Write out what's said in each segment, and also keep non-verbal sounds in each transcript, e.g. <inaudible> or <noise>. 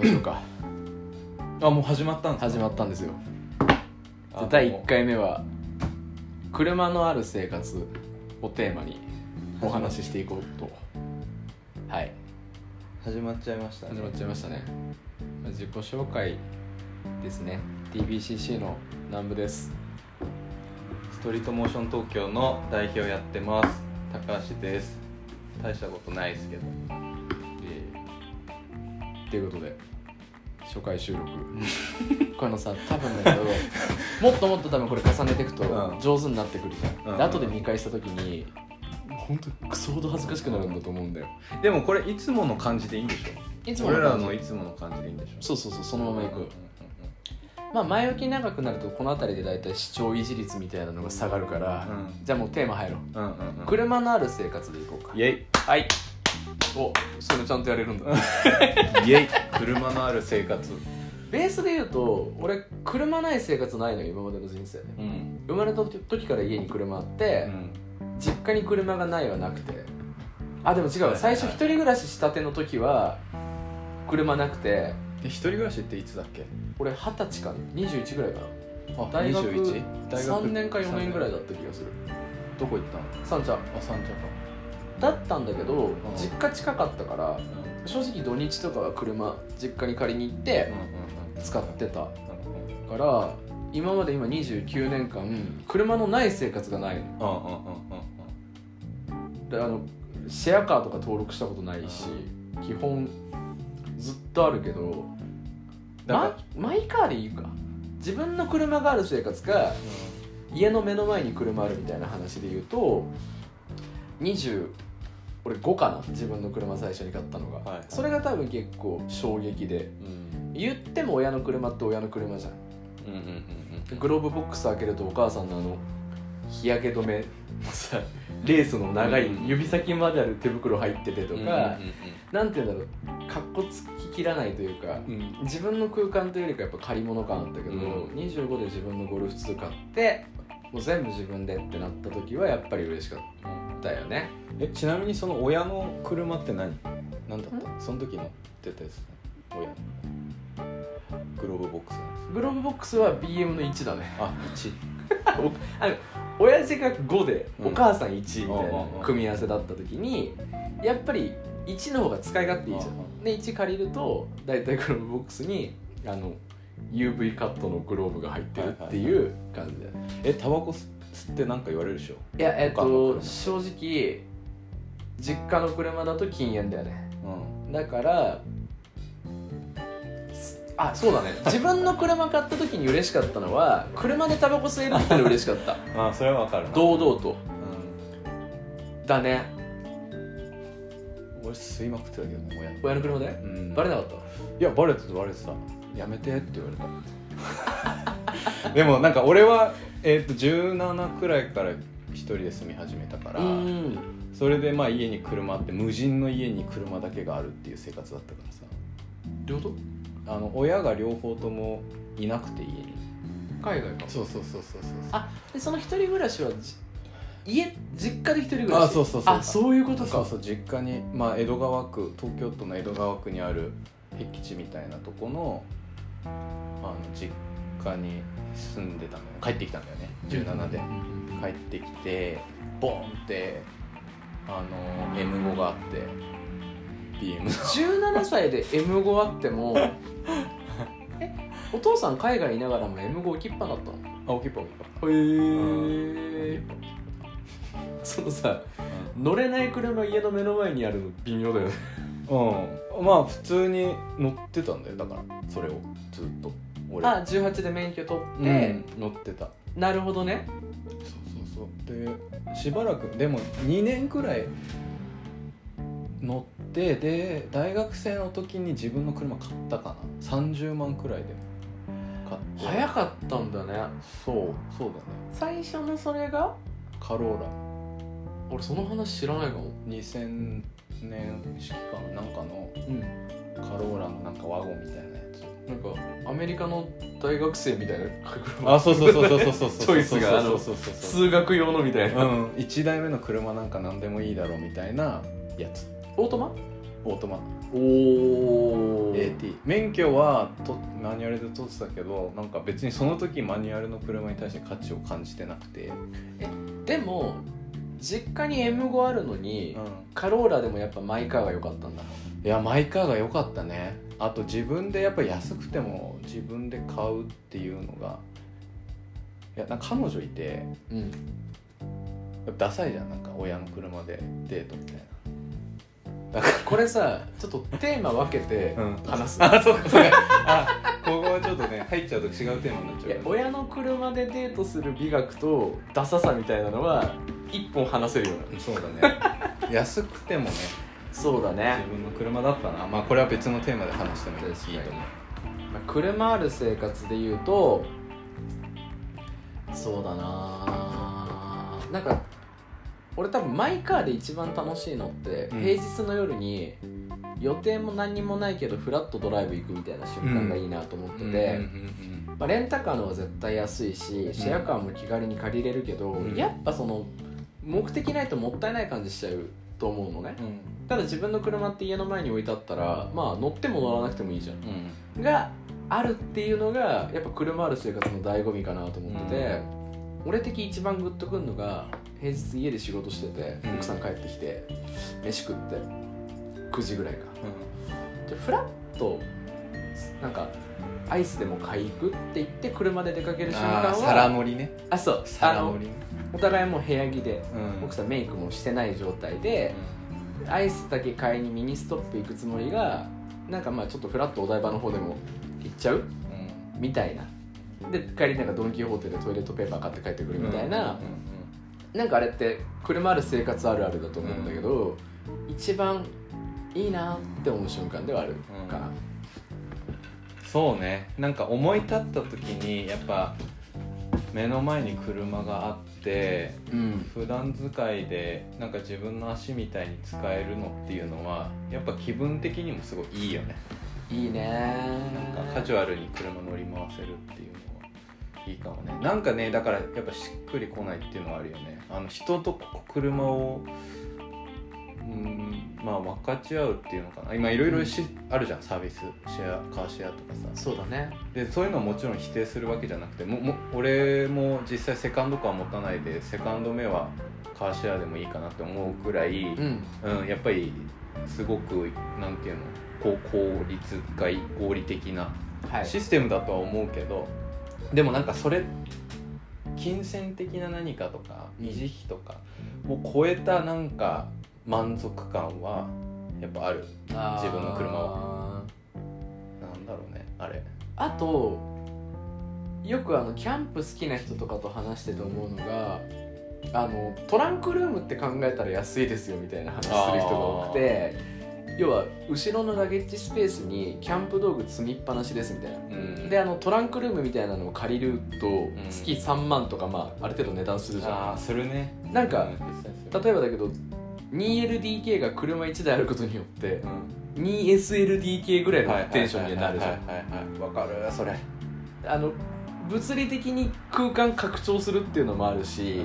ましょうか。あもう始まったんですか？始まったんですよ。あ第1もう回目は車のある生活をテーマにお話ししていこうと。<laughs> はい。始まっちゃいましたね。始まっちゃいましたね。まあ自己紹介ですね。TBCC の南部です。ストリートモーション東京の代表やってます。高橋です。大したことないですけど。ということで初回収録。これのさ多分だけどもっともっと多分これ重ねていくとうん。上手になってくるじゃん、うん。で後で見返した時に本当にクソほど恥ずかしくなるんだと思うんだよ。でもこれいつもの感じでいいんでしょ？いつも俺らのいつもの感じでいいんでしょ？そうそうそうそのままいく、まあ前置き長くなるとこの辺りで大体視聴維持率みたいなのが下がるから、うん。じゃあもうテーマ入ろう。うんうんうん。うん車のある生活でいこうか。イエはいおそれちゃんとやれるんだ。イ <laughs> イエイ。車のある生活。ベースで言うと俺車ない生活ないのよ今までの人生でうん。生まれた時から家に車あって、実家に車がないはなくて。あでも違うわ。最初一人暮らししたての時は車なくて。で一人暮らしっていつだっけ？俺二十歳かな。21ぐらいかな。あ大学 21? 大学3年か4年ぐらいだった気がする。どこ行ったの？三茶。あ三茶かだったんだけど実家近かったからうん。正直土日とかは車実家に借りに行って使ってた。から今まで今29年間車のない生活がないの。であのシェアカーとか登録したことないし基本ずっとあるけどママイカーでいいか。自分の車がある生活か家の目の前に車あるみたいな話で言うと20俺5かな自分の車最初に買ったのが、はいはい。それが多分結構衝撃で。うん。言っても親の車って親の車じゃん。うんうんうんグローブボックス開けるとお母さんのあの日焼け止めのさ <laughs> レースの長い指先まである手袋入っててとか、うんなんて言うんだろう。かっこつききらないというかうん。うん自分の空間というよりかやっぱ借り物感あったけど、うん。25で自分のゴルフ2買ってもう全部自分でってなった時はやっぱり嬉しかったよね。えちなみにその親の車って何？何だった？その時乗ってたやつ親の。グローブボックスグローブボックスは BM の1だね。つあ1 <laughs> あの親父が5でうん。お母さん1みたいなうん組み合わせだった時にやっぱり1の方が使い勝手いいじゃうんんで1借りると大体グローブボックスにあの UV カットのグローブが入ってるっていう感じだよねえタバコ吸ってなんか言われるでしょ？いやえっと車。正直実家の車だと禁煙だよね。うん。だからすあそうだね。<laughs> 自分の車買った時に嬉しかったのは車でタバコ吸えるっての嬉しかった。<laughs> あそれはわかるな。堂々と。うだね。ん俺吸いまくってたけどね親の。親の車で？うん。バレなかった？いやバレてたバレてた。やめてって言われた。<laughs> でもなんか俺は、えー、と17くらいから一人で住み始めたからうん。それでまあ家に車あって無人の家に車だけがあるっていう生活だったからさ。両方？あの親が両方ともいなくて家に。海外か。そうそうそうそうそう。あでその一人暮らしはじ家実家で一人暮らし？あそうそうそう。あそういうことか。そうそう実家に、まあ、江戸川区東京都の江戸川区にある僻地みたいなとこのあの実家に住んでたのよ。帰ってきたんだよね。17で。帰ってきてボーンってあの M5 があって BM の17歳で M5 あっても <laughs> えお父さん海外いながらも M5 置きっぱだったの？あ大きいパ大きいパへえそのさ乗れない車家の目の前にあるの微妙だよねうんまあ普通に乗ってたんだよだからそれをずっと俺。あ18で免許取って、うん乗ってた。なるほどね。そうそうそう。でしばらくでも2年くらい乗ってで大学生の時に自分の車買ったかな。30万くらいで買って。早かったんだね。そうそうだね。最初のそれが？カローラ。俺その話知らないかも。2000年式かな。なんかのうん。カローラのなんかワゴンみたいななんかアメリカの大学生みたいな車。あそうそうそうそうそうそうチョイスがあのそうそうそうそう。通学用のみたいな、うん。1台目の車なんか何でもいいだろうみたいなやつ。オートマ？オートマ。おお AT 免許はとマニュアルで取ってたけどなんか別にその時マニュアルの車に対して価値を感じてなくて、でも実家に M5 あるのに、うカローラでもやっぱマイカーが良かったんだ。ん、いやマイカーが良かったねあと自分でやっぱ安くても自分で買うっていうのがいやなんか彼女いてうん。ダサいじゃんなんか親の車でデートみたいな。だかこれさちょっとテーマ分けてら、うん、話す、あそうかそう。かあここはちょっとね入っちゃうと違うテーマになっちゃう。親の車でデートする美学とダサさみたいなのは一本話せるようなそうだね。安くてもねそうだね。自分の車だったな。まあこれは別のテーマで話してもいいと思う。まあ車ある生活で言うとそうだな。なんか俺多分マイカーで一番楽しいのって、うん。平日の夜に予定も何にもないけどフラットドライブ行くみたいな瞬間がいいなと思ってて、レンタカーの方が絶対安いしシェアカーも気軽に借りれるけど、うん。やっぱその目的ないともったいない感じしちゃうと思うのね。うん。ただ自分の車って家の前に置いてあったらまあ乗っても乗らなくてもいいじゃん。うん。があるっていうのがやっぱ車ある生活の醍醐味かなと思ってて、俺的一番グッとくるのが平日家で仕事しててうん。奥さん帰ってきて飯食って9時ぐらいか。でフラッとなんかアイスでも買い行くって言って車で出かける瞬間は皿乗りね。あそう。皿乗りね。お互いもう部屋着でうん。奥さんメイクもしてない状態でアイスだけ買いにミニストップ行くつもりがなんかまあちょっとフラッとお台場の方でも行っちゃう？うん。みたいな。で帰りなんかドン・キホーテでトイレットペーパー買って帰ってくるみたいな、なんかあれって車ある生活あるあるだと思うんだけど、一番いいなって思う瞬間ではあるか。な、そうね。なんか思い立った時にやっぱ目の前に車があってうん。普段使いでなんか自分の足みたいに使えるのっていうのはやっぱ気分的にもすごいいいよね。いいね。なんかカジュアルに車乗り回せるっていうのはいいかもね。なんかねだからやっぱしっくりこないっていうのはあるよね。あの人と車をうんまあ分かち合うっていうのかな。今いろいろし、あるじゃん。サービスシェアカーシェアとかさ。そうだね。でそういうのはもちろん否定するわけじゃなくてもも俺も実際セカンドカー持たないでセカンド目はカーシェアでもいいかなって思うくらい、うん。うん、やっぱりすごくなんていうのこう効率がいい合理的なはい。システムだとは思うけどでもなんかそれ金銭的な何かとか維持費とかを超えたなんか満足感はやっぱある。自分の車なんだろうねあれ。あとよくあのキャンプ好きな人とかと話してて思うのがあのトランクルームって考えたら安いですよみたいな話する人が多くて要は後ろのラゲッジスペースにキャンプ道具積みっぱなしですみたいな。うん。であのトランクルームみたいなのを借りるとん。月3万とか、まあ、ある程度値段するじゃああするね。んなんか例えばだけど 2LDK が車1台あることによってうん。2SLDK ぐらいのテンションになるじゃん。わかる。それ。あの物理的に空間拡張するっていうのもあるし、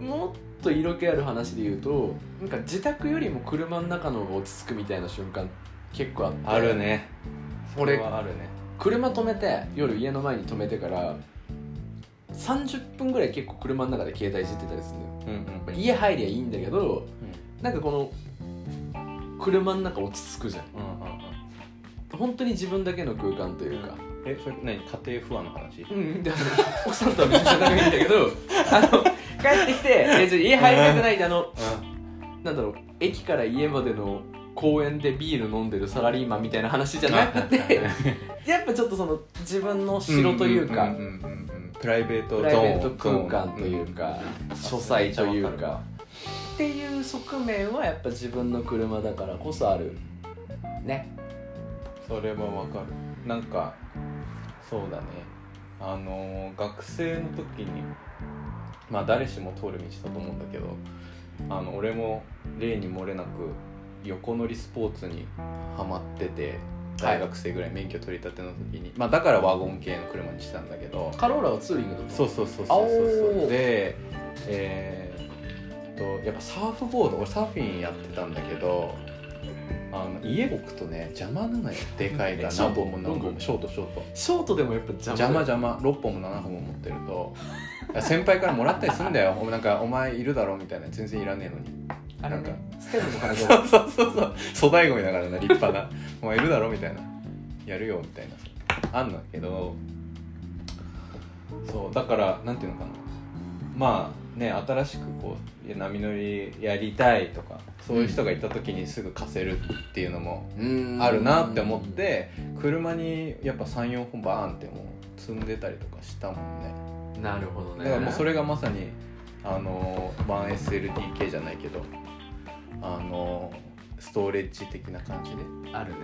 もっと色気ある話で言うとなんか自宅よりも車の中の方が落ち着くみたいな瞬間結構あって。あるね。俺それはあるね。車止めて夜家の前に止めてから30分ぐらい結構車の中で携帯いじってたりするのよ。うんうん。家入りゃいいんだけどうん。なんかこの車の中落ち着くじゃん。うんうんうん。本当に自分だけの空間というか、えそれ何？家庭不安の話？うん、で奥さんとは別に仲がいいんだけど <laughs> あの帰ってきて家入りたくないであのなんだろう駅から家までの公園でビール飲んでるサラリーマンみたいな話じゃなくてやっぱちょっとその自分の城というか、んんうんうんプライベートゾプライベート空間というか、書斎というか。っていう側面はやっぱ自分の車だからこそある。ね。それもわかる。なんかそうだね。あのー学生の時にまあ誰しも通る道だと思うんだけどあの俺も例に漏れなく横乗りスポーツにハマってて大学生ぐらい免許取り立ての時に、まあだからワゴン系の車にしたんだけど。カローラはツーリングだそうそうそうそうそう。あおー。でえーっとやっぱサーフボード俺サーフィンやってたんだけどあの家置くとね邪魔なのよ。でかいから何本も何本も。ショートショート。ショートでもやっぱ邪魔？邪魔邪魔。6本も7本も持ってると。先輩からもらったりするんだよ。おなんかお前いるだろみたいな。全然いらねえのにあれね。なんかステムの金そがうそうそうそう。粗大ゴミだからな立派な。<laughs> お前いるだろみたいな。やるよみたいな。あんだけど。そうだからなんていうのかな。まあね新しくこう波乗りやりたいとかそういう人がいた時にすぐ貸せるっていうのもうん。あるなって思って車にやっぱ34本バーンってもう積んでたりとかしたもんね。なるほどね。だからもうそれがまさにあの 1SLDK じゃないけどあのストレッジ的な感じで？あるね。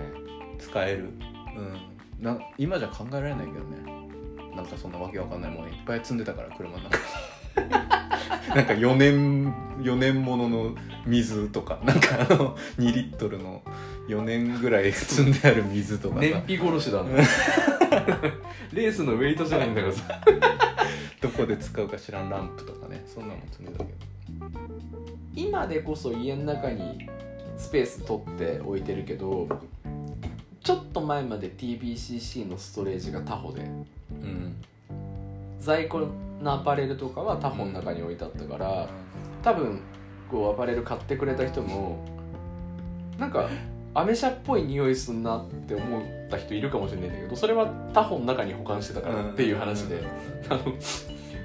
使える、うん、な今じゃ考えられないけどね。なんかそんなわけわかんないものいっぱい積んでたから車の中。に <laughs> なんか4年4年ものの水とか。なんかあの2リットルの4年ぐらい積んである水とかさ。燃費殺しだな。<laughs> レースのウェイトじゃないんだからさ。どこで使うか知らんランプとかね。そんなのも積んでたけど今でこそ家の中にスペース取って置いてるけどちょっと前まで TBCC のストレージが他保でうん。在庫のアパレルとかは他保の中に置いてあったから多分こうアパレル買ってくれた人もなんかアメ車っぽい匂いすんなって思った人いるかもしれないんだけどそれは他保の中に保管してたからっていう話で、あの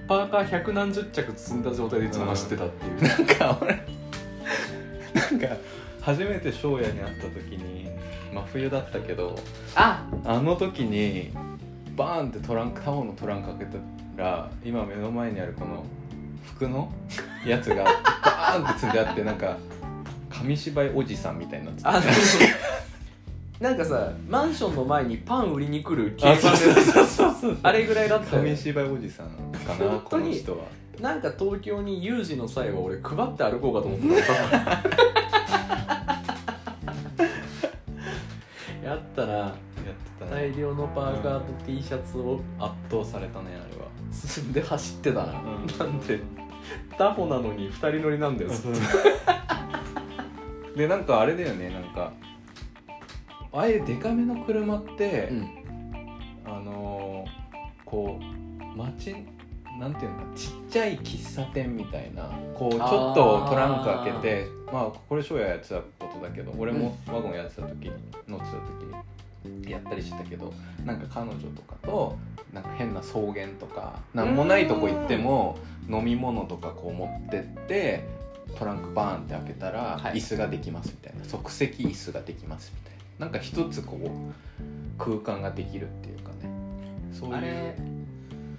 パーカー百何十着積んだ状態でいつも走ってたっていう、なんか俺なんか初めて翔也に会った時に真冬だったけどあ！あの時にバーンってトランクタオのトランク開けたら今目の前にあるこの服のやつがバーンって積んであってなんか紙芝居おじさんみたいになってたなんかさマンションの前にパン売りに来る警あ官あれぐらいだったよ。紙芝居おじさんかなこ本当にの人は。なんか東京に有事の際は俺配って歩こうかと思ってた。<laughs> やったな。やってたね。大量のパーカーと T シャツを圧倒されたねあれは。進んで走ってたな、うん。なんでタホなのに2人乗りなんだよずっと。でなんかあれだよねなんかああいうデカめの車って、うん。あのーこう街なんていうのかちっちゃい喫茶店みたいなこうちょっとトランク開けてまあこれ翔也やってたことだけど俺もワゴンやってた時乗ってた時にやったりしてたけどなんか彼女とかとなんか変な草原とかなんもないとこ行っても飲み物とかこう持ってってトランクバーンって開けたらはい。椅子ができますみたいな、即席椅子ができますみたいななんか一つこう空間ができるっていうかね。そういうあれ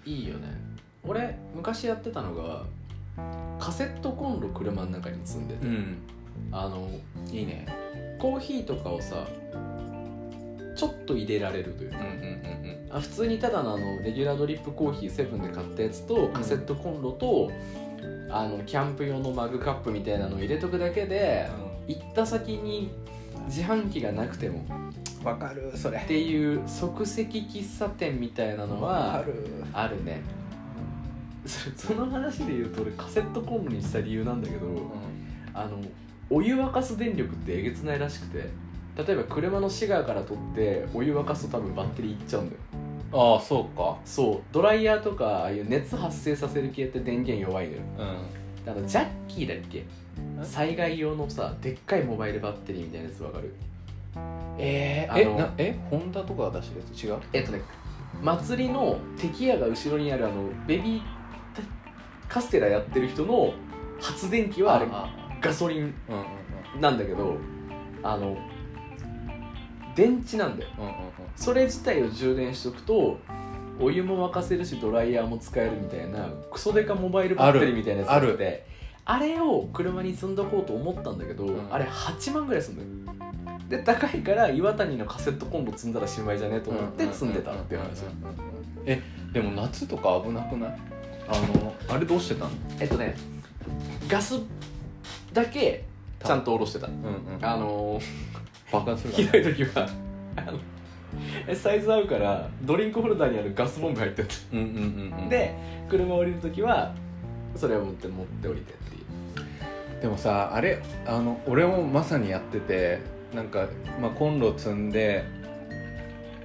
いいよね。俺昔やってたのがカセットコンロ車の中に積んでて、うん。あのいいね。コーヒーとかをさちょっと入れられるというか。うんうんうんあ普通にただのあのレギュラードリップコーヒーセブンで買ったやつとカセットコンロと、あのキャンプ用のマグカップみたいなのを入れとくだけで行った先に自販機がなくても。うんわかるそれ。っていう即席喫茶店みたいなのはる。あるね。そその話で言うと俺カセットコンロにした理由なんだけどあのお湯沸かす電力ってえげつないらしくて例えば車のシガーから取ってお湯沸かすと多分バッテリーいっちゃうんだよ。ああそうか。そう。ドライヤーとかああいう熱発生させる系って電源弱いのよ。うんあのジャッキーだっけ？災害用のさでっかいモバイルバッテリーみたいなやつわかる？えあのえなえ？ホンダとかが出してるやつ違う？えっとね祭りの敵屋が後ろにあるあのベビーカステラやってる人の発電機はあれあガソリンなんだけどあの電池なんだよ。それ自体を充電しとくとお湯も沸かせるしドライヤーも使えるみたいなクソデカモバイルバッテリーみたいなやつがあってあれを車に積んどこうと思ったんだけど、うん。あれ8万ぐらいすんだよ。で高いから岩谷のカセットコンロ積んだらしまいじゃねえと思って積んでたっていう話えでも夏とか危なくないあのあれどうしてたのえっとねガスだけちゃんと下ろしてたうんうんあの爆発すひるからどい時はあのえサイズ合うからドリンクホルダーにあるガスボンベ入っててうんうんうんうん。で車降りる時はそれを持って持って降りてっていう。でもさあれあの俺もまさにやっててなんか、まあ、コンロ積んで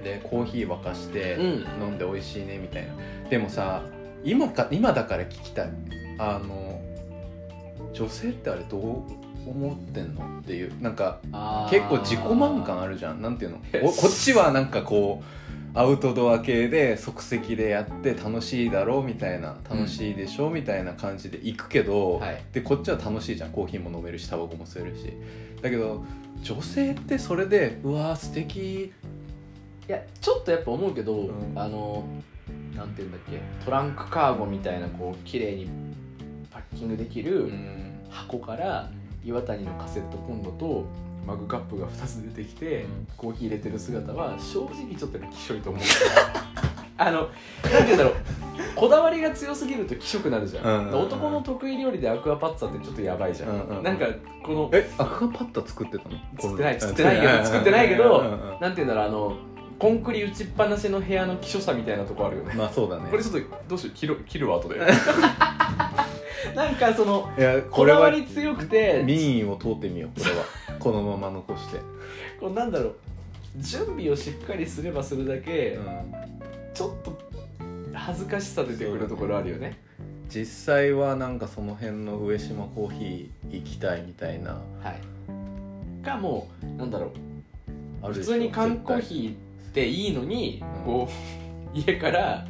でコーヒー沸かしてうん。飲んで美味しいねみたいな、でもさ今か今だから聞きたい。あの女性ってあれどう思ってんのっていうなんか結構自己満感あるじゃん。なんていうの？おこっちはなんかこうアウトドア系で即席でやって楽しいだろうみたいな楽しいでしょ、みたいな感じで行くけど、はい。でこっちは楽しいじゃん。コーヒーも飲めるしタバコも吸えるし。だけど女性ってそれでうわー素敵。いやちょっとやっぱ思うけど、うん。あのなんていうんだっけ？トランクカーゴみたいなこう綺麗にパッキングできるうん。箱から岩谷のカセットコンロとマグカップが2つ出てきて、うん。コーヒー入れてる姿は正直ちょっときしょいと思う。<laughs> あのなんて言うんだろう。こだわりが強すぎると気色なるじゃん、うん。うんうん男の得意料理でアクアパッツァってちょっとやばいじゃん、うんうんうん。なんかこのえアクアパッタ作ってたの？作ってない作ってないけど作ってないけどうんうんうんなんて言うんだろうあのコンクリ打ちっぱなしの部屋の希少さみたいなとこあるよね。まあそうだね。これちょっとどうしよう？切る切るわ後で <laughs> <laughs> なんかそのいやここだわり強くて。民意を通ってみようこれは。<laughs> このまま残して、こうなんだろう。準備をしっかりすればするだけ、うん。ちょっと恥ずかしさ出てくる。ところあるよね。実際はなんかその辺の上島コーヒー行きたいみたいな。はい。かもうなんだろう。あるでしょ。普通に缶コーヒーでいいのに、うんこう家から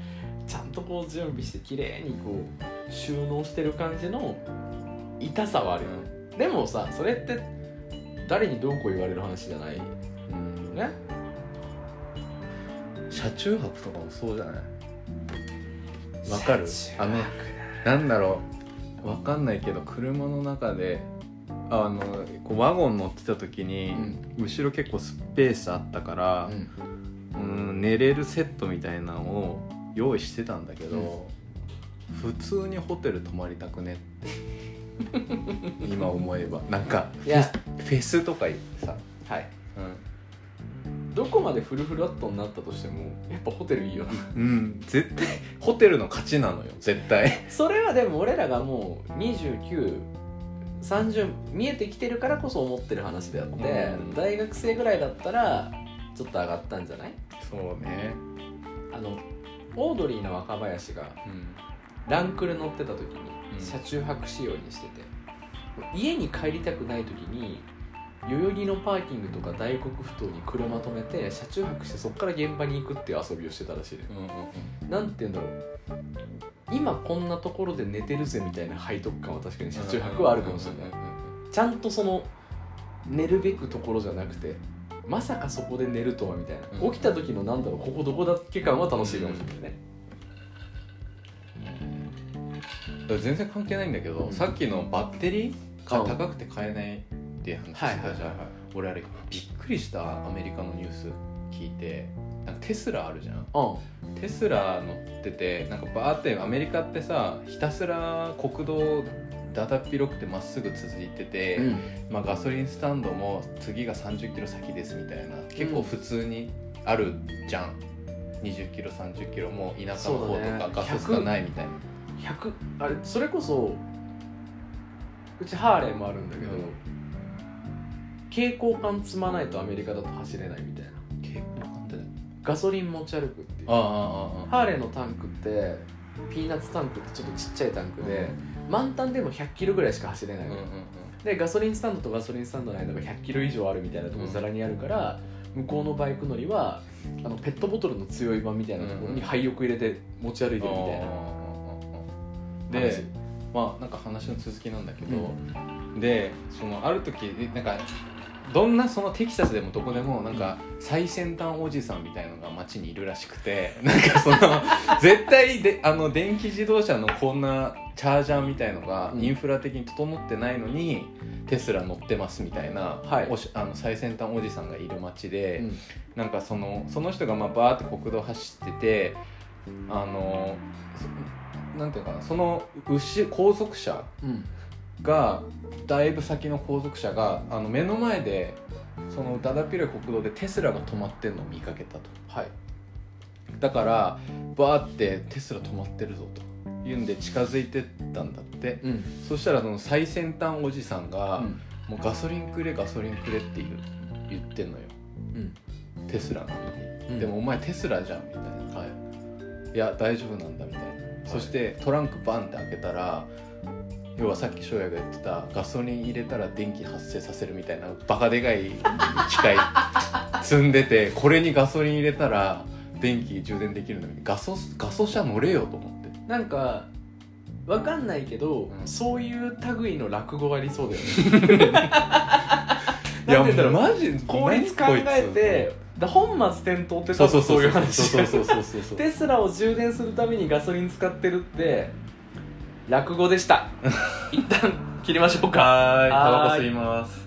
ちゃんとこう準備して綺麗にこう収納してる感じの痛さはあるよね、でもさそれって誰にどうこう言われる話じゃない。ようん。ね。車中泊とかもそうじゃない？わかる。あのなんだろう。わかんないけど車の中であのこうワゴン乗ってた時に、後ろ結構スペースあったから、うん、寝れるセットみたいなのを用意してたんだけど、普通にホテル泊まりたくねって <laughs> 今思えば。なんかいや。フェスとかさ、はい。うん。どこまでフルフラットになったとしてもやっぱホテルいいよな。うん、絶対ホテルの勝ちなのよ。絶対。<laughs> それはでも俺らがもう2930見えてきてるからこそ思ってる話であって、うん。大学生ぐらいだったらちょっと上がったんじゃない？そうね。あのオードリーの若林がうんランクル乗ってた時にうん。車中泊仕様にしてて、家に帰りたくない時に代々木のパーキングとか大黒ふ頭に車止めて車中泊してそこから現場に行くっていう遊びをしてたらしいね。うんうんなんて言うんだろう。今こんなところで寝てるぜみたいな背徳感は確かに車中泊はあるかもしれない。ちゃんとその寝るべくところじゃなくてまさかそこで寝るとはみたいな、うん起きた時のなんだろうここどこだっけ感は楽しいかもしれないね、だから全然関係ないんだけど、うん。さっきのバッテリーがうん高くて買えないっていう話してたじゃん、はいはい俺あれびっくりしたアメリカのニュース聞いてなんかテスラあるじゃん。うん。テスラ乗っててなんかバーってアメリカってさひたすら国道だだっ広くてまっすぐ続いてて、うん。まあ、ガソリンスタンドも次が3 0キロ先ですみたいな。結構普通にあるじゃん、20キロ30キロもう田舎の方とかガソスタないみたいな、100あれそれこそうちハーレーもあるんだけど、うん。蛍光管積まないとアメリカだと走れないみたいな。蛍光管ってガソリン持ち歩くっていう。あああああハーレーのタンクってピーナッツタンクってちょっとちっちゃいタンクで、満タンでも100キロぐらいしか走れないのよ、うんうんでガソリンスタンドとガソリンスタンドの間が100キロ以上あるみたいなところざらにあるから、向こうのバイク乗りはあのペットボトルの強い版みたいなところに廃屋入れて持ち歩いてるみたいな。うんでまあなんか話の続きなんだけど、でそのある時なんかどんなそのテキサスでもどこでもなんか最先端おじさんみたいのが街にいるらしくて <laughs> なんかその絶対であの電気自動車のこんなチャージャーみたいのがうん。インフラ的に整ってないのに、テスラ乗ってますみたいな、はい。おしあの最先端おじさんがいる街で、うん。なんかそのその人がまあバーって国道走っててあのそなんていうのかなその牛後続車うん。がだいぶ先の後続車があの目の前でそのだだっ広い国道でテスラが止まってんのを見かけたと。はい。だからバーってテスラ止まってるぞと。いうんで近づいてったんだって。うん。そしたらその最先端おじさんが、うん。もうガソリンくれガソリンくれっていう言ってんのよ。うん。テスラなのに、うん。でもお前テスラじゃんみたいな。はい。いや大丈夫なんだみたいな、そしてトランクバンって開けたら要はさっき翔也が言ってたガソリン入れたら電気発生させるみたいなバカでかい機械積んでてこれにガソリン入れたら電気充電できるのにガソガソ車乗れよと思って。なんかわかんないけど、うん。そういう類の落語がありそうだよね。い <laughs> やなんて言うんだろう。マジ効率考えてだ本末転倒ってそうそうそう多分そういう話。そうそうそうそうそう。テスラを充電するためにガソリン使ってるって落語でした。<laughs> 一旦切りましょうか。はーい。タバコ吸います